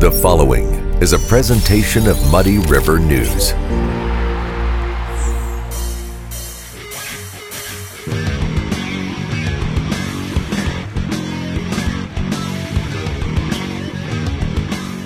The following is a presentation of Muddy River News.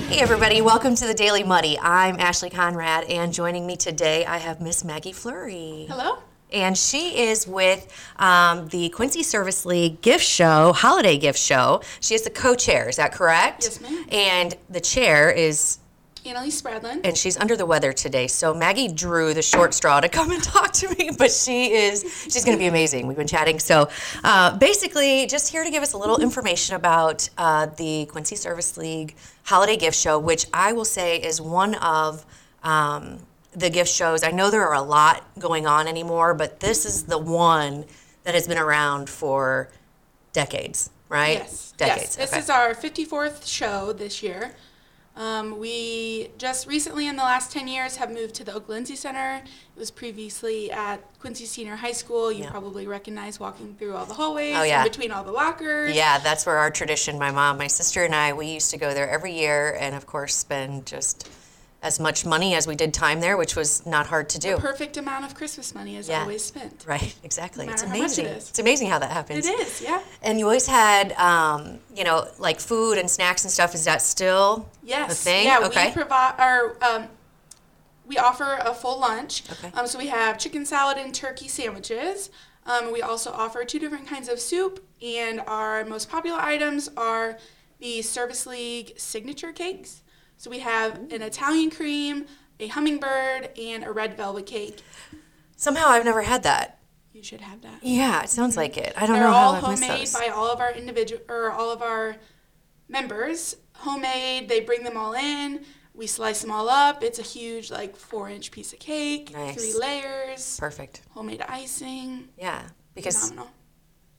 Hey everybody, welcome to the Daily Muddy. I'm Ashley Conrad, and joining me today I have Miss Maggie Fleury. Hello. And she is with um, the Quincy Service League gift show, holiday gift show. She is the co-chair, is that correct? Yes, ma'am. And the chair is Annalise Spradlin. and she's under the weather today. So Maggie drew the short straw to come and talk to me, but she is she's going to be amazing. We've been chatting. So uh, basically, just here to give us a little information about uh, the Quincy Service League Holiday Gift Show, which I will say is one of um, the gift shows. I know there are a lot going on anymore, but this is the one that has been around for decades, right? Yes. decades. Yes. This okay. is our 54th show this year. Um, we just recently, in the last 10 years, have moved to the Oakley Lindsay Center. It was previously at Quincy Senior High School. You Yeah. probably recognize walking through all the hallways, Oh, yeah. between all the lockers. Yeah, that's where our tradition, my mom, my sister, and I, we used to go there every year and, of course, spend just as much money as we did time there, which was not hard to do. Perfect amount of Christmas money is Yeah. always spent. Right, exactly. No It's matter how much it amazing. It's amazing how that happens. It is, yeah. And you always had, um, you know, like food and snacks and stuff. Is that still Yes. a thing? Yeah, okay. we provide our um, we offer a full lunch. Okay. Um, so we have chicken salad and turkey sandwiches. Um, we also offer two different kinds of soup, and our most popular items are the Service League signature cakes. So we have an Italian cream, a hummingbird, and a red velvet cake. Somehow I've never had that. You should have that. Yeah, it sounds like it. I don't know. They're know how all I've missed homemade those. by all of our individual or all of our members. Homemade. They bring them all in. We slice them all up. It's a huge, like four inch piece of cake, Nice. three layers, Perfect. homemade icing. Yeah, because Phenomenal.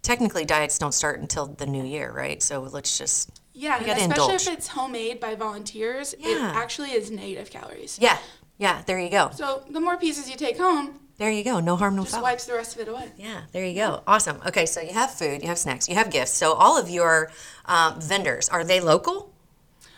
technically diets don't start until the new year, right? So let's just Yeah, especially indulge. if it's homemade by volunteers, it actually is negative calories. yeah, yeah. There you go. So the more pieces you take home, There you go. No harm, no just foul. wipes the rest of it away. Yeah, there you go. Awesome. Okay, so you have food, you have snacks, you have gifts. So all of your um, vendors are they local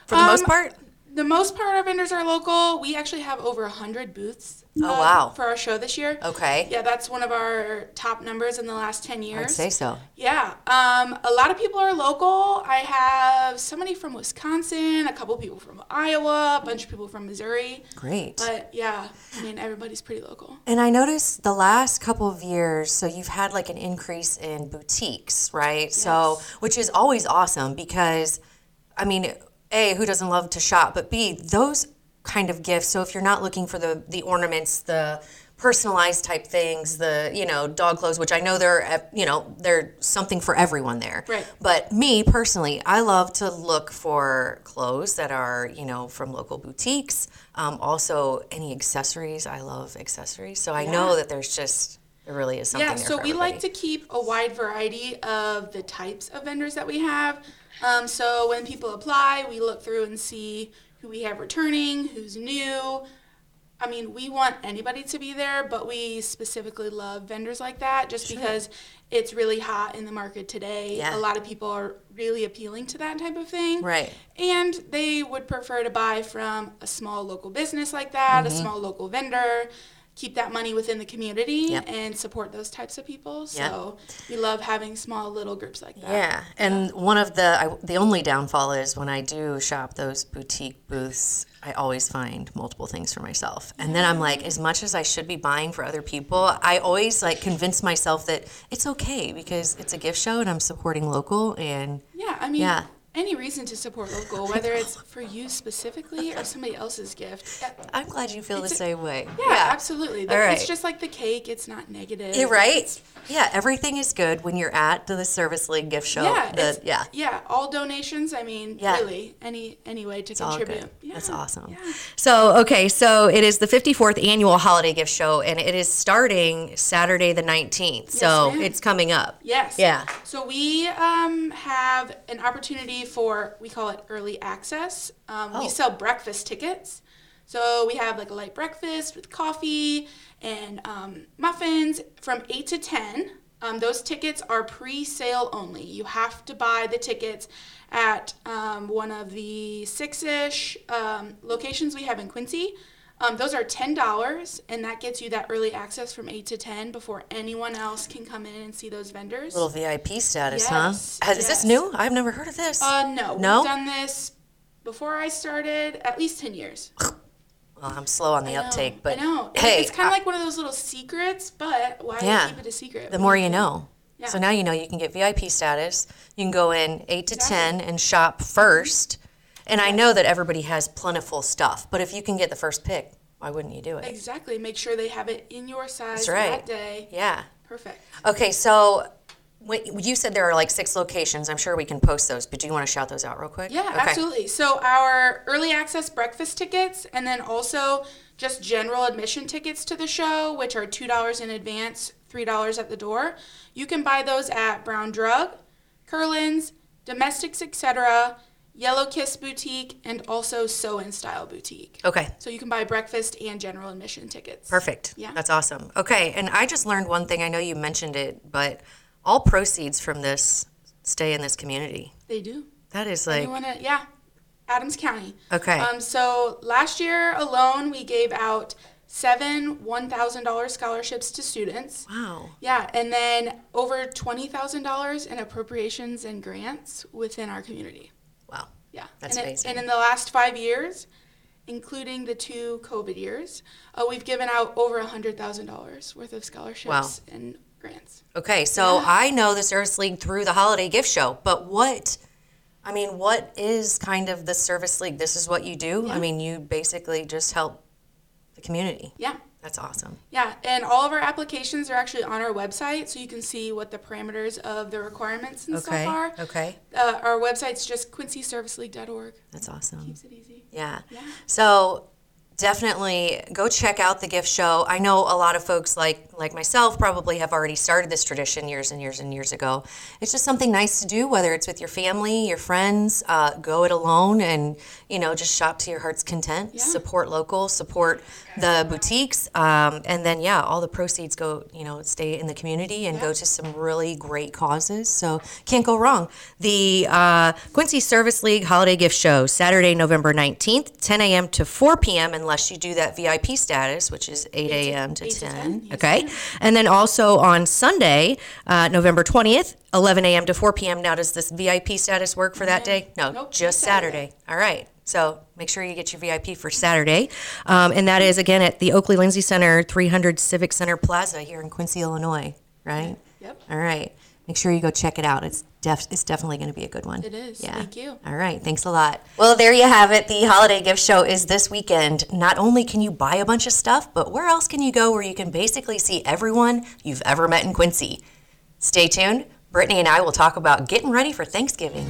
for the most Um, part? The most part our vendors are local. We actually have over a hundred booths. Oh, uh, wow. For our show this year. Okay, Yeah, that's one of our top numbers in the last 10 years. I'd say so. Yeah. Um, a lot of people are local. I have somebody from Wisconsin, a couple people from Iowa, a bunch of people from Missouri. Great. But yeah, I mean, everybody's pretty local. And I noticed the last couple of years, so you've had like an increase in boutiques, right? So, which is always awesome because, I mean, A, who doesn't love to shop? But B, those kind of gifts. So if you're not looking for the, the ornaments, the personalized type things, the, you know, dog clothes, which I know they're, uh, you know, they're something for everyone there. Right. But me personally, I love to look for clothes that are, you know, from local boutiques. Um, also, any accessories. I love accessories. So I know that there's just, there really is something Yeah, so we like to keep a wide variety of the types of vendors that we have. Um, so when people apply, we look through and see who we have returning, who's new. I mean, we want anybody to be there, but we specifically love vendors like that just because it's really hot in the market today. Yeah. A lot of people are really appealing to that type of thing. Right. And they would prefer to buy from a small local business like that, Mm-hmm. a small local vendor, keep that money within the community Yep. and support those types of people. Yep. So we love having small little groups like that. Yeah, and one of the I, the only downfall is when I do shop those boutique booths, I always find multiple things for myself, and then I'm like, as much as I should be buying for other people, I always like convince myself that it's okay because it's a gift show and I'm supporting local, and Yeah, I mean, Yeah. Any reason to support local, whether it's for you specifically or somebody else's gift. I'm glad you feel the a- same way. yeah, absolutely. All right. It's just like the cake, it's not negative. You're right. Yeah, everything is good when you're at the Service League gift show. Yeah, The- yeah. yeah. All donations. I mean, Yeah. really, any any way to all contribute. Yeah. That's awesome. Yeah. So, okay, so it is the 54th annual holiday gift show, and it is starting Saturday the 19th. so ma'am. it's coming up. Yes. Yeah. So we um, have an opportunity for we call it early access. Um, Oh. We sell breakfast tickets. So we have like a light breakfast with coffee and um, muffins from eight to ten. Um, those tickets are pre-sale only. You have to buy the tickets at um, one of the six-ish um, locations we have in Quincy. Um, those are ten dollars, and that gets you that early access from eight to ten before anyone else can come in and see those vendors. Little VIP status, Yes, huh? Is this new? I've never heard of this. Uh, no, No? we've done this before I started at least ten years. well, I'm slow on the know, uptake, but I know. hey, it's kind of like one of those little secrets, but why Yeah. keep it a secret? the more you you know. Yeah. So now you know you can get VIP status. You can go in eight to Exactly. ten and shop first. And I know that everybody has plentiful stuff, but if you can get the first pick, why wouldn't you do it? Exactly. Make sure they have it in your size right. that day. Yeah. Perfect. Okay, so you said there are like six locations. I'm sure we can post those, but do you want to shout those out real quick? Yeah, Okay. absolutely. So our early access breakfast tickets, and then also just general admission tickets to the show, which are two dollars in advance, three dollars at the door. You can buy those at Brown Drug, Curlin's, Domestics, etc., Yellow Kiss Boutique, and also Sew and Style Boutique. Okay. So you can buy breakfast and general admission tickets. Perfect. Yeah. That's awesome. Okay, and I just learned one thing. I know you mentioned it, but all proceeds from this stay in this community. They do. That is like to, yeah, Adams County. Okay. Um, so last year alone, we gave out seven $1,000 scholarships to students. wow. Yeah, and then over $20,000 in appropriations and grants within our community. Yeah. That's and it- amazing. and in the last five years, including the two COVID years, uh, we've given out over $100,000 worth of scholarships Wow. and grants. Okay, so I know the Service League through the holiday gift show, but what I mean, what is kind of the Service League? This is what you do? I mean, you basically just help the community. Yeah. That's awesome. Yeah, and all of our applications are actually on our website, so you can see what the parameters of the requirements and Okay. stuff are. Okay. Uh, our website's just quincyserviceleague.org. That's awesome. Keeps it easy. Yeah. Yeah. So definitely go check out the gift show. I know a lot of folks like like myself probably have already started this tradition years and years and years ago. It's just something nice to do, whether it's with your family, your friends. Uh, go it alone, and you know just shop to your heart's content. Yeah. Support local, support the boutiques, um, and then yeah, all the proceeds go you know stay in the community and go to some really great causes. So can't go wrong. The uh, Quincy Service League Holiday Gift Show Saturday, November nineteenth, 10 a.m. to 4 p.m. Unless you do that VIP status, which is 8 a.m. to 8 to 10. 10, yes, okay, and then also on Sunday, uh, November 20th, 11 a.m. to 4 p.m. Now, does this VIP status work for that day? No, Nope, just just Saturday. Saturday. All right. So make sure you get your VIP for Saturday. Um, and that is, again, at the Oakley Lindsay Center, 300 Civic Center Plaza here in Quincy, Illinois, right? Yep. All right. Make sure you go check it out. It's def- it's definitely going to be a good one. It is. Yeah. Thank you. All right. Thanks a lot. Well, there you have it. The holiday gift show is this weekend. Not only can you buy a bunch of stuff, but where else can you go where you can basically see everyone you've ever met in Quincy? Stay tuned. Brittany and I will talk about getting ready for Thanksgiving.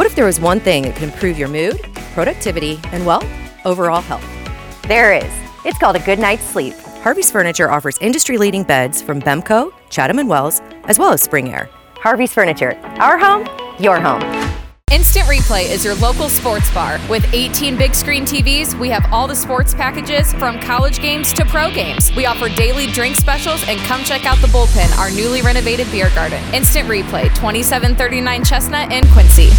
What if there was one thing that could improve your mood, productivity, and, well, overall health? There is. It's called a good night's sleep. Harvey's Furniture offers industry leading beds from Bemco, Chatham and Wells, as well as Spring Air. Harvey's Furniture. Our home, your home. Instant Replay is your local sports bar. With 18 big screen TVs, we have all the sports packages from college games to pro games. We offer daily drink specials and come check out the bullpen, our newly renovated beer garden. Instant Replay, 2739 Chestnut in Quincy.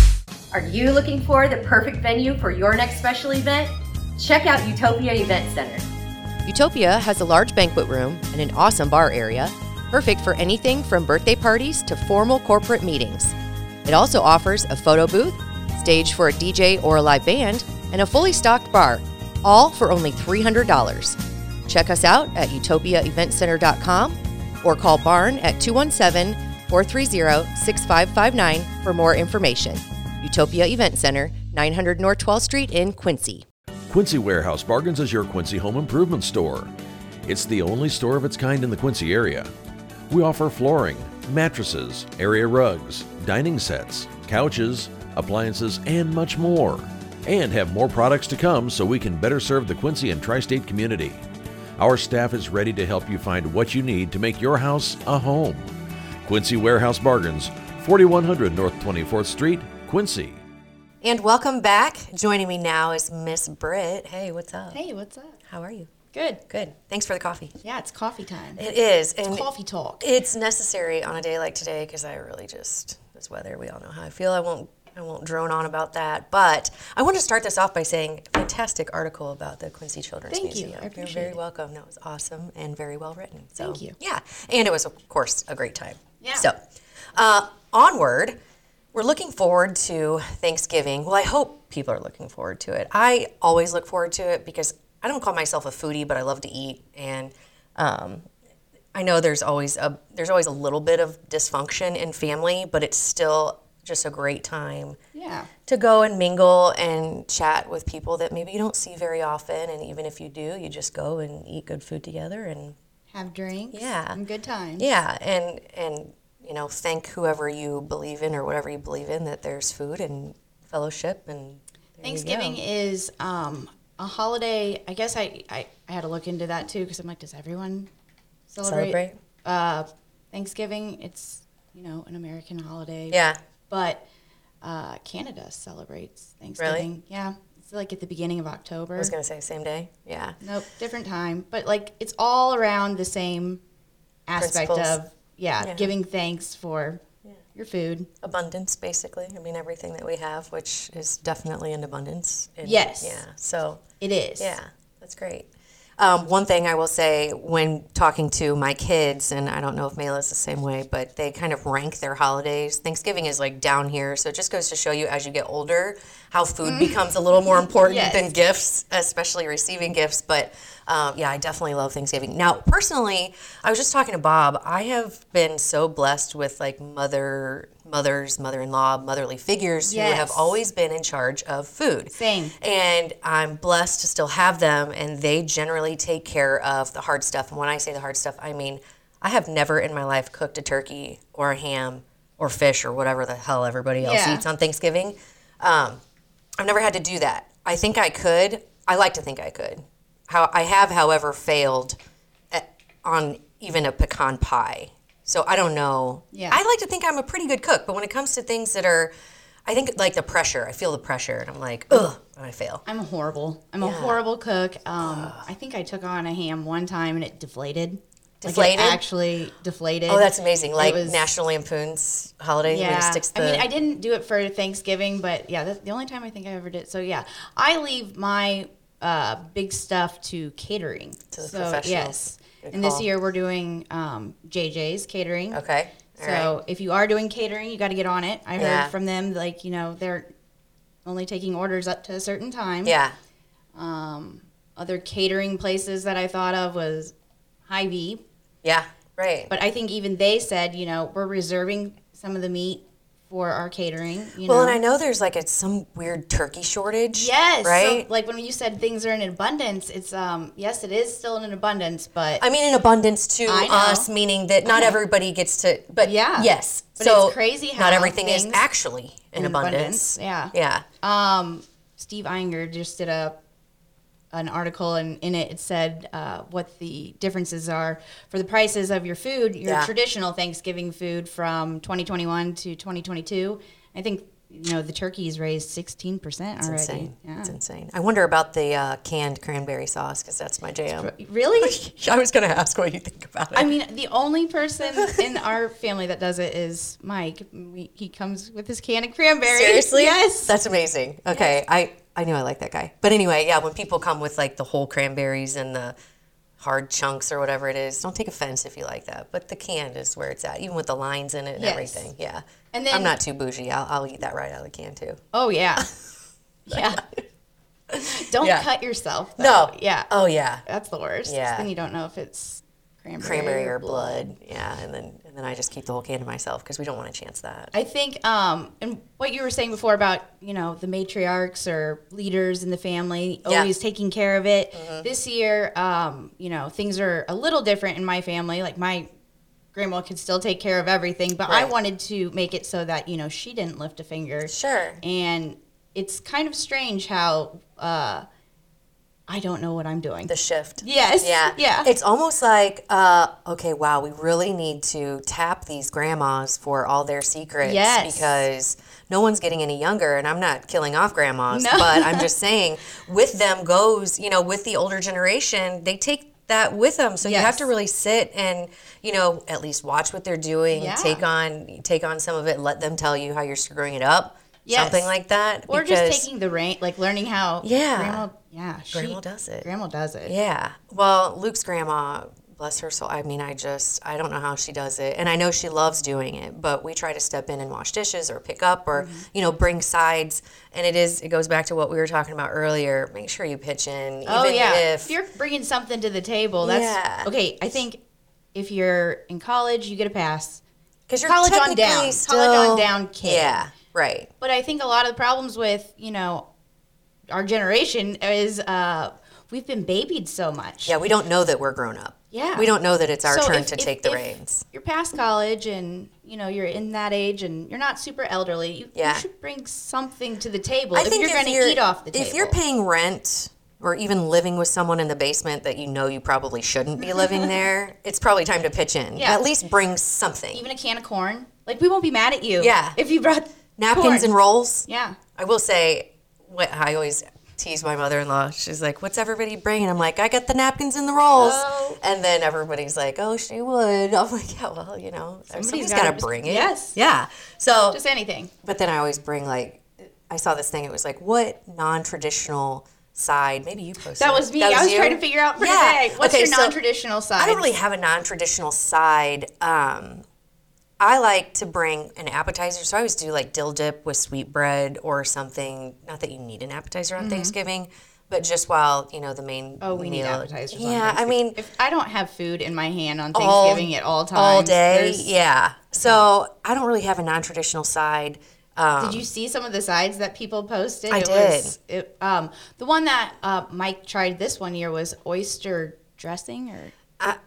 Are you looking for the perfect venue for your next special event? Check out Utopia Event Center. Utopia has a large banquet room and an awesome bar area, perfect for anything from birthday parties to formal corporate meetings. It also offers a photo booth, stage for a DJ or a live band, and a fully stocked bar, all for only $300. Check us out at utopiaeventcenter.com or call Barn at 217 430 6559 for more information. Utopia Event Center, 900 North 12th Street in Quincy. Quincy Warehouse Bargains is your Quincy home improvement store. It's the only store of its kind in the Quincy area. We offer flooring, mattresses, area rugs, dining sets, couches, appliances, and much more. And have more products to come so we can better serve the Quincy and tri state community. Our staff is ready to help you find what you need to make your house a home. Quincy Warehouse Bargains, 4100 North 24th Street, Quincy. And welcome back. Joining me now is Miss Britt. Hey, what's up? Hey, what's up? How are you? Good. Good. Thanks for the coffee. Yeah, it's coffee time. It is. And coffee talk. It's necessary on a day like today because I really just this weather. We all know how I feel. I won't. I won't drone on about that. But I want to start this off by saying, fantastic article about the Quincy Children's Thank you. Museum. I You're very it. welcome. That was awesome and very well written. So, Thank you. Yeah, and it was of course a great time. Yeah. So, uh, onward. We're looking forward to Thanksgiving. Well, I hope people are looking forward to it. I always look forward to it because I don't call myself a foodie, but I love to eat, and um, I know there's always a there's always a little bit of dysfunction in family, but it's still just a great time Yeah. to go and mingle and chat with people that maybe you don't see very often, and even if you do, you just go and eat good food together and Have drinks. Yeah. And good times. yeah, and and you know thank whoever you believe in or whatever you believe in that there's food and fellowship and Thanksgiving is um, a holiday. I guess I, I, I had to look into that too because I'm like, does everyone celebrate, Celebrate? Uh, Thanksgiving? It's you know an American holiday. Yeah, But uh, Canada celebrates Thanksgiving. Yeah. It's like at the beginning of October. I was gonna say same day. Yeah, Nope, different time. But like it's all around the same aspect Principles. of yeah, Yeah. giving thanks for your food. abundance basically. I mean everything that we have, which is definitely in abundance. And- Yes. Yeah. So It is. Yeah, that's great. Um, one thing I will say when talking to my kids, and I don't know if Mela is the same way, but they kind of rank their holidays. Thanksgiving is like down here, so it just goes to show you as you get older how food becomes a little more important Yes. than gifts, especially receiving gifts. But um, yeah, I definitely love Thanksgiving. Now, personally, I was just talking to Bob. I have been so blessed with like mother, mothers, mother-in-law, motherly figures who have always been in charge of food. Same. And I'm blessed to still have them, and they generally take care of the hard stuff. And when I say the hard stuff, I mean I have never in my life cooked a turkey or a ham or fish or whatever the hell everybody else Yeah. eats on Thanksgiving. Um, I've never had to do that. I think I could. I like to think I could. How I have, however, failed at, on even a pecan pie. So I don't know. Yeah. I like to think I'm a pretty good cook, but when it comes to things that are, I think like the pressure. I feel the pressure, and I'm like, ugh, and I fail. I'm horrible. I'm a horrible cook. Um, I think I took on a ham one time and it deflated. Like, Deflated? it actually deflated. Oh, that's amazing! Like was- National Lampoon's holiday, Yeah. the. I mean, I didn't do it for Thanksgiving, but yeah, that's the only time I think I ever did. So yeah, I leave my uh, big stuff to catering. To the so, professionals. Yes. Good And this year we're doing um, JJ's catering. okay. All So right. if you are doing catering, you got to get on it. I Yeah. heard from them like you know they're only taking orders up to a certain time. Yeah. Um, other catering places that I thought of was Hy-Vee, Yeah. Right. but I think even they said you know we're reserving some of the meat for our catering. You well, know? and I know there's like it's some weird turkey shortage. Yes. so, Right. like when you said things are in abundance, it's um yes, it is still in abundance, but I mean, in abundance to us, meaning that not everybody gets to. But Yeah. yes. But so it's crazy not everything is actually in, in abundance. abundance, Yeah. um Steve Eighinger just did a an article and in it it said uh, what the differences are for the prices of your food, your Yeah. traditional Thanksgiving food from 2021 to 2022. I think you know the turkey's raised 16 percent It's already. insane. Yeah. It's insane. I wonder about the uh, canned cranberry sauce because that's my jam. Really? I was going to ask what you think about it. I mean, the only person in our family that does it is Mike. We, he comes with his can of cranberry. Seriously? Yes. That's amazing. Okay, I I knew I liked that guy. But anyway, yeah, when people come with like the whole cranberries and the hard chunks or whatever it is, don't take offense if you like that. But the canned is where it's at, even with the lines in it and Yes. everything. Yeah. And I'm not too bougie. I'll, I'll eat that right out of the can too. oh yeah. Yeah. Don't Yeah. cut yourself. though. No. Yeah. Oh yeah. That's the worst. Yeah. Then you don't know if it's cranberry, cranberry or blood. Yeah, and then and then I just keep the whole can to myself because we don't want to chance that. I think, um, and what you were saying before about you know the matriarchs or leaders in the family Yeah. always taking care of it. This year, um, you know, things are a little different in my family. Like my grandma could still take care of everything, but I wanted to make it so that you know she didn't lift a finger. Sure. And it's kind of strange how uh, I don't know what I'm doing. The shift. yes. Yeah. Yeah. It's almost like, uh, okay, wow, we really need to tap these grandmas for all their secrets. Yes. Because no one's getting any younger, and I'm not killing off grandmas, No. but I'm just saying, with them goes, you know, with the older generation, they take that with them. So you have to really sit and, you know, at least watch what they're doing, Yeah. take on take on some of it, let them tell you how you're screwing it up. Yes. Something like that. or just taking the reign, like learning how. Yeah. Grandma. Yeah. She, Grandma does it. Grandma does it. Yeah. Well, Luke's grandma, bless her soul. I mean, I just, I don't know how she does it. And I know she loves doing it, but we try to step in and wash dishes or pick up or, Mm-hmm. you know, bring sides. And it is, it goes back to what we were talking about earlier. Make sure you pitch in. Oh even yeah. If, If you're bringing something to the table, that's Yeah. okay. I think if you're in college, you get a pass. because you're college on down. Still, College on down kid. Yeah. Right. But I think a lot of the problems with you know our generation is uh, we've been babied so much. Yeah. We don't know that we're grown up. Yeah. We don't know that it's our So turn if- to if- take the reins. You're past college and you know you're in that age and you're not super elderly. You, Yeah. you should bring something to the table I if think you're going to eat off the table. If you're paying rent or even living with someone in the basement that you know you probably shouldn't be living there, it's probably time to pitch in. Yeah. At least bring something. even a can of corn, like we won't be mad at you. Yeah. If you brought Napkins corn. and rolls. Yeah. I will say, what I always tease my mother-in-law. She's like, "What's everybody bringing?" I'm like, "I got the napkins and the rolls." Oh. And then everybody's like, "Oh, she would." I'm like, "Yeah, well, you know, somebody's got gotta- bring it." Yes. Yeah. So Just anything. But then I always bring like, I saw this thing. It was like, what non-traditional side? Maybe you posted. That was me. I was you? trying to figure out for Yeah. today. What's Okay, your non-traditional side? I don't really have a non-traditional side. Um, I like to bring an appetizer, so I always do like dill dip with sweet bread or something. Not that you need an appetizer on Thanksgiving, but just while you know the main. Mm-hmm. Oh, we need meal- appetizers. on Yeah, I mean, if I don't have food in my hand on all- Thanksgiving at all times, all day. Yeah. So I don't really have a non-traditional side. Um, Did you see some of the sides that people posted? I it did. Was, it, um, the one that uh, Mike tried this one year was oyster dressing, or I,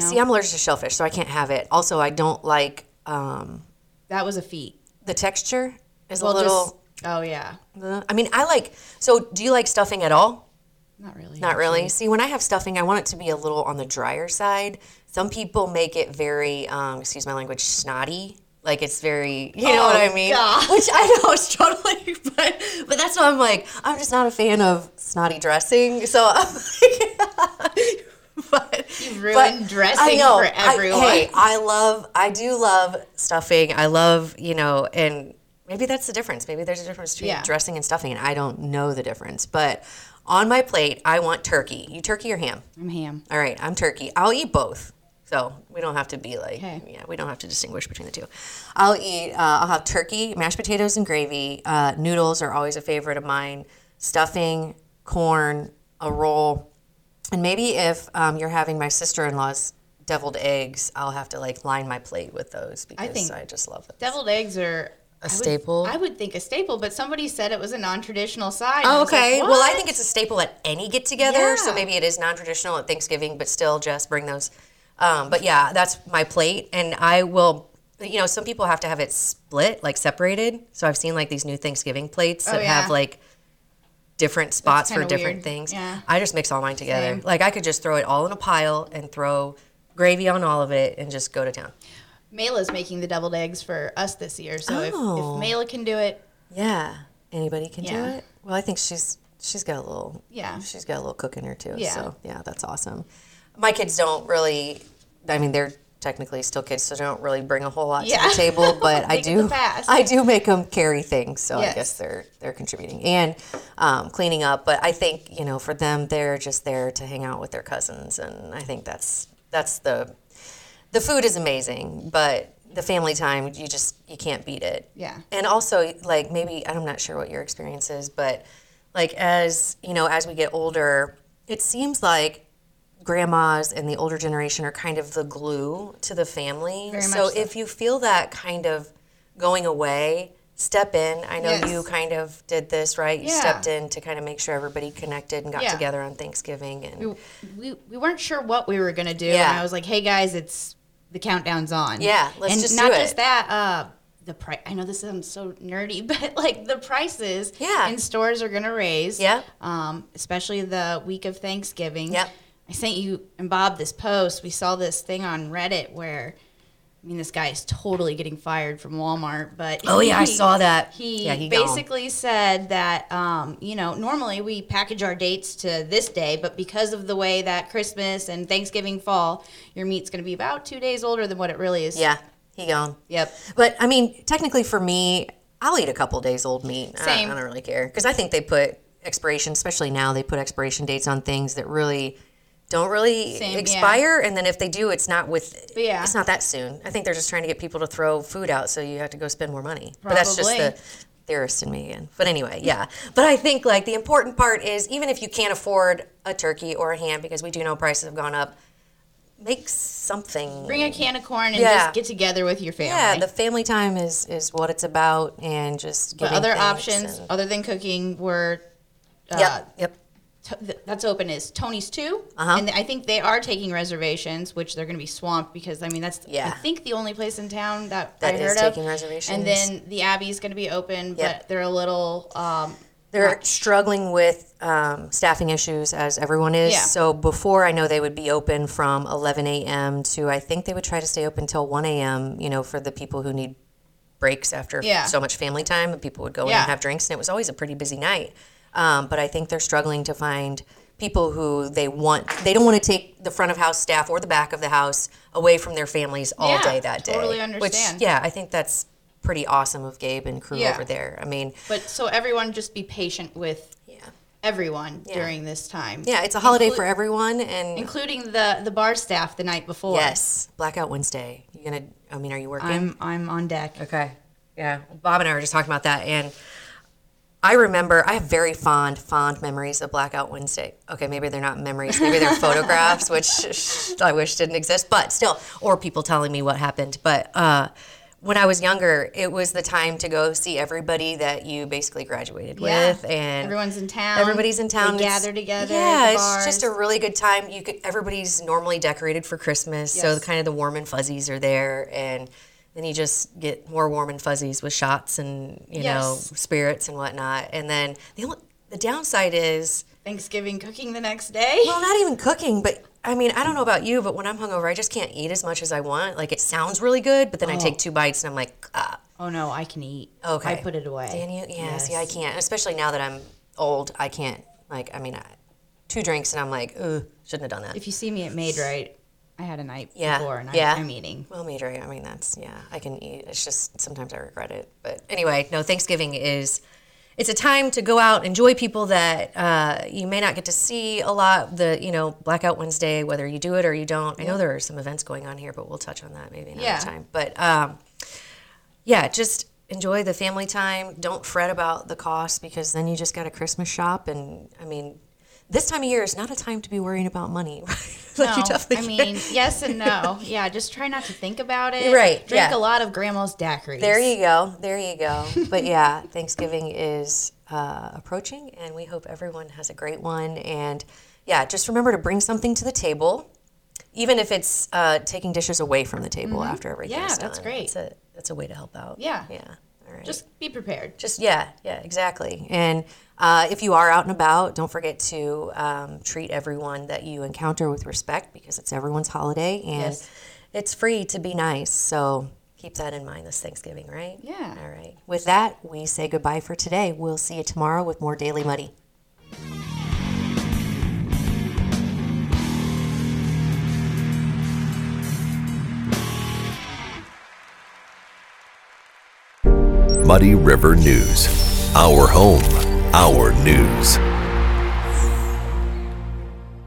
See, I'm allergic to shellfish, so I can't have it. Also, I don't like um, that was a feat. the texture. Is Well, a little. just oh yeah, uh, I mean, I like. So, do you like stuffing at all? not really. Not really. See, when I have stuffing, I want it to be a little on the drier side. Some people make it very, um, excuse my language, snotty. Like it's very, you know what I mean? God. Which I know is totally, but but that's why I'm like, I'm just not a fan of snotty dressing. So I'm like, but You ruined dressing I know. for I- hey, I love, I do love stuffing. I love, you know, and maybe that's the difference. Maybe there's a difference between Yeah. dressing and stuffing, and I don't know the difference. But on my plate, I want turkey. You turkey or ham? I'm ham. All right, I'm turkey. I'll eat both. So we don't have to be like, Okay. yeah, we don't have to distinguish between the two. I'll eat, uh, I'll have turkey, mashed potatoes, and gravy. Uh, noodles are always a favorite of mine. Stuffing, corn, a roll. And maybe if um, you're having my sister in law's deviled eggs, I'll have to like line my plate with those because I, think just love it. Deviled eggs are A I would- staple? I would think a staple, but somebody said it was a non-traditional side. Oh, I like, okay. well, I think it's a staple at any get together. So maybe it is non traditional at Thanksgiving, but still just bring those. Um, but yeah, that's my plate. And I will, you know, some people have to have it split, like separated. So I've seen like these new Thanksgiving plates that Oh, yeah. have like different spots for different weird. things. Yeah. I just mix all mine together. Same. Like I could just throw it all in a pile and throw gravy on all of it and just go to town. Mayla's making the deviled eggs for us this year. So if, Oh. if Mayla can do it, Yeah. Anybody can do it. Well, I think she's she's got a little Yeah. she's got a little cook in her too. Yeah. So yeah, that's awesome. My kids don't really. I mean, they're technically still kids, so they don't really bring a whole lot to the table. But I do. I do make them carry things, so I guess they're they're contributing and um, cleaning up. But I think you know, for them, they're just there to hang out with their cousins, and I think that's that's the the food is amazing, but the family time you just you can't beat it. Yeah. And also like maybe I'm not sure what your experience is, but like as you know, as we get older, it seems like grandmas and the older generation are kind of the glue to the family. Very so, so. if you feel that kind of going away, step in. I know Yes. you kind of did this, right? You Yeah. stepped in to kind of make sure everybody connected and got Yeah. together on Thanksgiving and we, we, we weren't sure what we were gonna do. Yeah. And I was like, hey guys, it's the countdown's on. Yeah, let's and just not just that, uh, the price. I know this sounds so nerdy, but like the prices Yeah. in stores are gonna raise. Yep. Um, especially the week of Thanksgiving. Yep. I sent you and Bob this post. We saw this thing on Reddit where. I mean, this guy is totally getting fired from Walmart, but Oh, yeah, I saw that. He, Yeah, he gone. basically said that um, you know normally we package our dates to this day, but because of the way that Christmas and Thanksgiving fall, your meat's going to be about two days older than what it really is. yeah, he gone. Yep. But I mean, technically for me, I'll eat a couple days old meat. I- Same. I, don't really care because I think they put expiration, especially now, they put expiration dates on things that really don't really Same, yeah. expire. And then if they do, it's not with. Yeah. It's not that soon. I think they're just trying to get people to throw food out, so you have to go spend more money. Probably. But that's just the theorist in me again. But anyway, yeah. But I think like the important part is even if you can't afford a turkey or a ham because we do know prices have gone up, make something. Bring a can of corn and Yeah. just get together with your family. Yeah, the family time is is what it's about, and just but other options and- other than cooking were. Uh, yep, yep. That's open is Tony's too, Uh-huh. and I think they are taking reservations, which they're going to be swamped because I mean that's Yeah. I think the only place in town that, That I is heard taking of. reservations. And then the Abbey's going to be open, Yep. but they're a little. Um, They're struggling with um, staffing issues, as everyone is. Yeah. So before, I know they would be open from 11 a.m. to I think they would try to stay open till 1 a.m. You know, for the people who need breaks after Yeah. so much family time, and people would go in and have drinks, and it was always a pretty busy night. Um, but I think they're struggling to find people who they want. They don't want to take the front of house staff or the back of the house away from their families all Yeah, day that day. totally Which, understand. yeah, I think that's pretty awesome of Gabe and crew Yeah. over there. I mean, but so everyone just be patient with yeah. everyone during this time. Yeah, it's a holiday Inclu- for everyone, and including the the bar staff the night before. yes, Blackout Wednesday. You gonna? I mean, are you working? I'm I'm on deck. okay. Yeah, Bob and I were just talking about that, and I remember I have very fond, fond memories of Blackout Wednesday. Okay, maybe they're not memories, maybe they're photographs, which I wish didn't exist, but still, or people telling me what happened. But uh, when I was younger, it was the time to go see everybody that you basically graduated Yeah. with, and Everyone's in town. Everybody's in town. They gather together. Yeah, the it's just a really good time. You could everybody's normally decorated for Christmas, so Yes. kind of the warm and fuzzies are there, and then you just get more warm and fuzzies with shots and you know spirits and whatnot. And then the only the downside is Thanksgiving cooking the next day. well, not even cooking, but. I mean, I don't know about you, but when I'm hungover, I just can't eat as much as I want. Like it sounds really good, but then I take two bites and I'm like, ah, oh no, I can eat. Okay. I put it away. Can you? Yeah. Yes. See, I can't. Especially now that I'm old, I can't. Like, I mean, I, two drinks and I'm like, ugh, shouldn't have done that. If you see me at Maid-Rite, I had a night Yeah. before and yeah. I, I'm eating. Well, me, right? I mean, that's yeah. I can eat. It's just sometimes I regret it. But anyway, no. Thanksgiving is. It's a time to go out, enjoy people that uh, you may not get to see a lot. The you know Blackout Wednesday, whether you do it or you don't. I know there are some events going on here, but we'll touch on that maybe another Yeah. time. But um, yeah, just enjoy the family time. Don't fret about the cost because then you just got a Christmas shop, and I mean, this time of year is not a time to be worrying about money. like no, I mean, yes and no. Yeah, just try not to think about it. Right, Drink yeah. a lot of grandma's daiquiris. There you go. There you go. But yeah, Thanksgiving is uh, approaching, and we hope everyone has a great one. And yeah, just remember to bring something to the table, even if it's uh, taking dishes away from the table after everything's Mm-hmm. Yeah, done. that's great. That's a that's a way to help out. Yeah. Yeah. Right. Just be prepared. Just yeah, yeah, exactly. And uh, if you are out and about, don't forget to um, treat everyone that you encounter with respect because it's everyone's holiday and Yes. it's free to be nice. So keep that in mind this Thanksgiving, right? Yeah. All right. With that, we say goodbye for today. We'll see you tomorrow with more Daily Muddy. Muddy River News. Our home, our news.